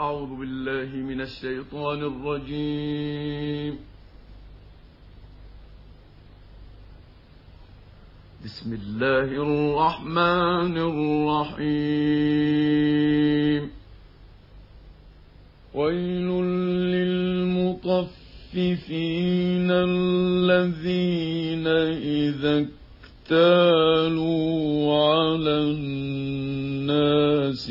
أعوذ بالله من الشيطان الرجيم. بسم الله الرحمن الرحيم. ويل للمطففين الذين إذا اكتالوا على الناس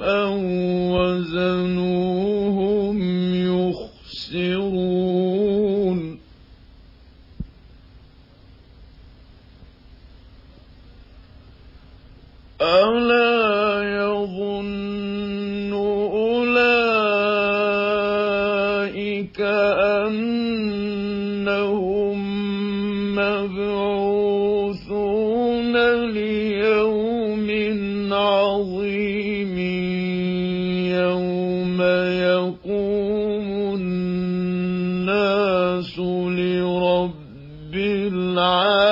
أولئك أنهم مبعوثون ليوم عظيم يوم يقوم الناس لرب العالمين.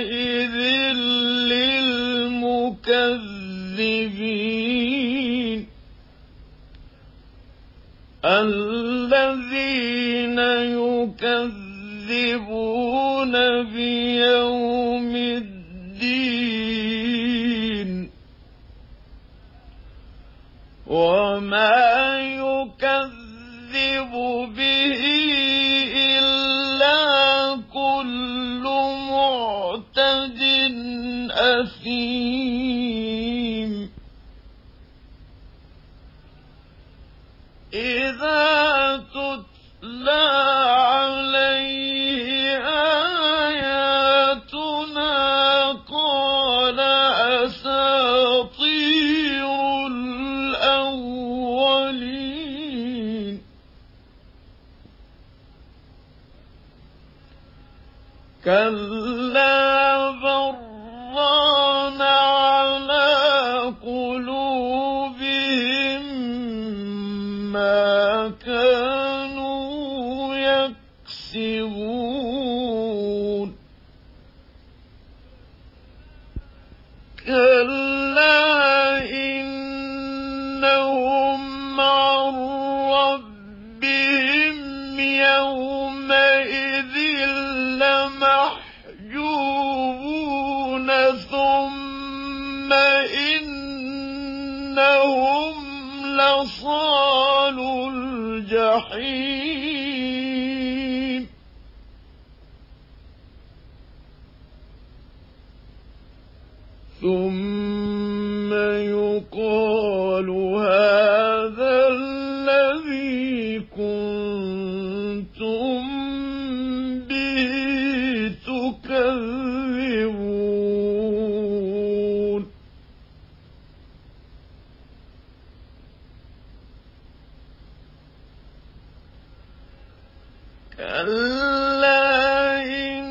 يومئذ للمكذبين الذين يكذبون بيوم الدين وما يكذب معتد أثيم. إذا تتلى عليه آياتنا قال أساطير الأولين. كلا ما كانوا يكسبون. كلا لصال الجحيم. ثم يقال هذا الذي كنتم كلا إن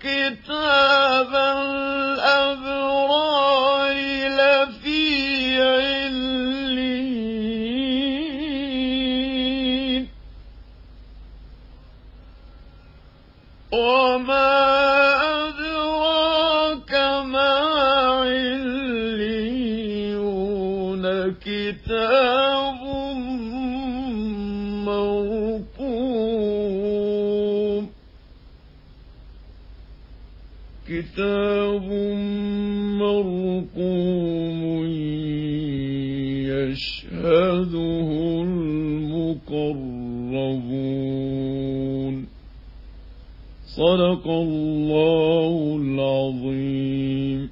كتاب الأبرار لفي علين وما أدراك ما عليون كتاب مرقوم كتاب مرقوم يشهده المقربون. صدق الله العظيم.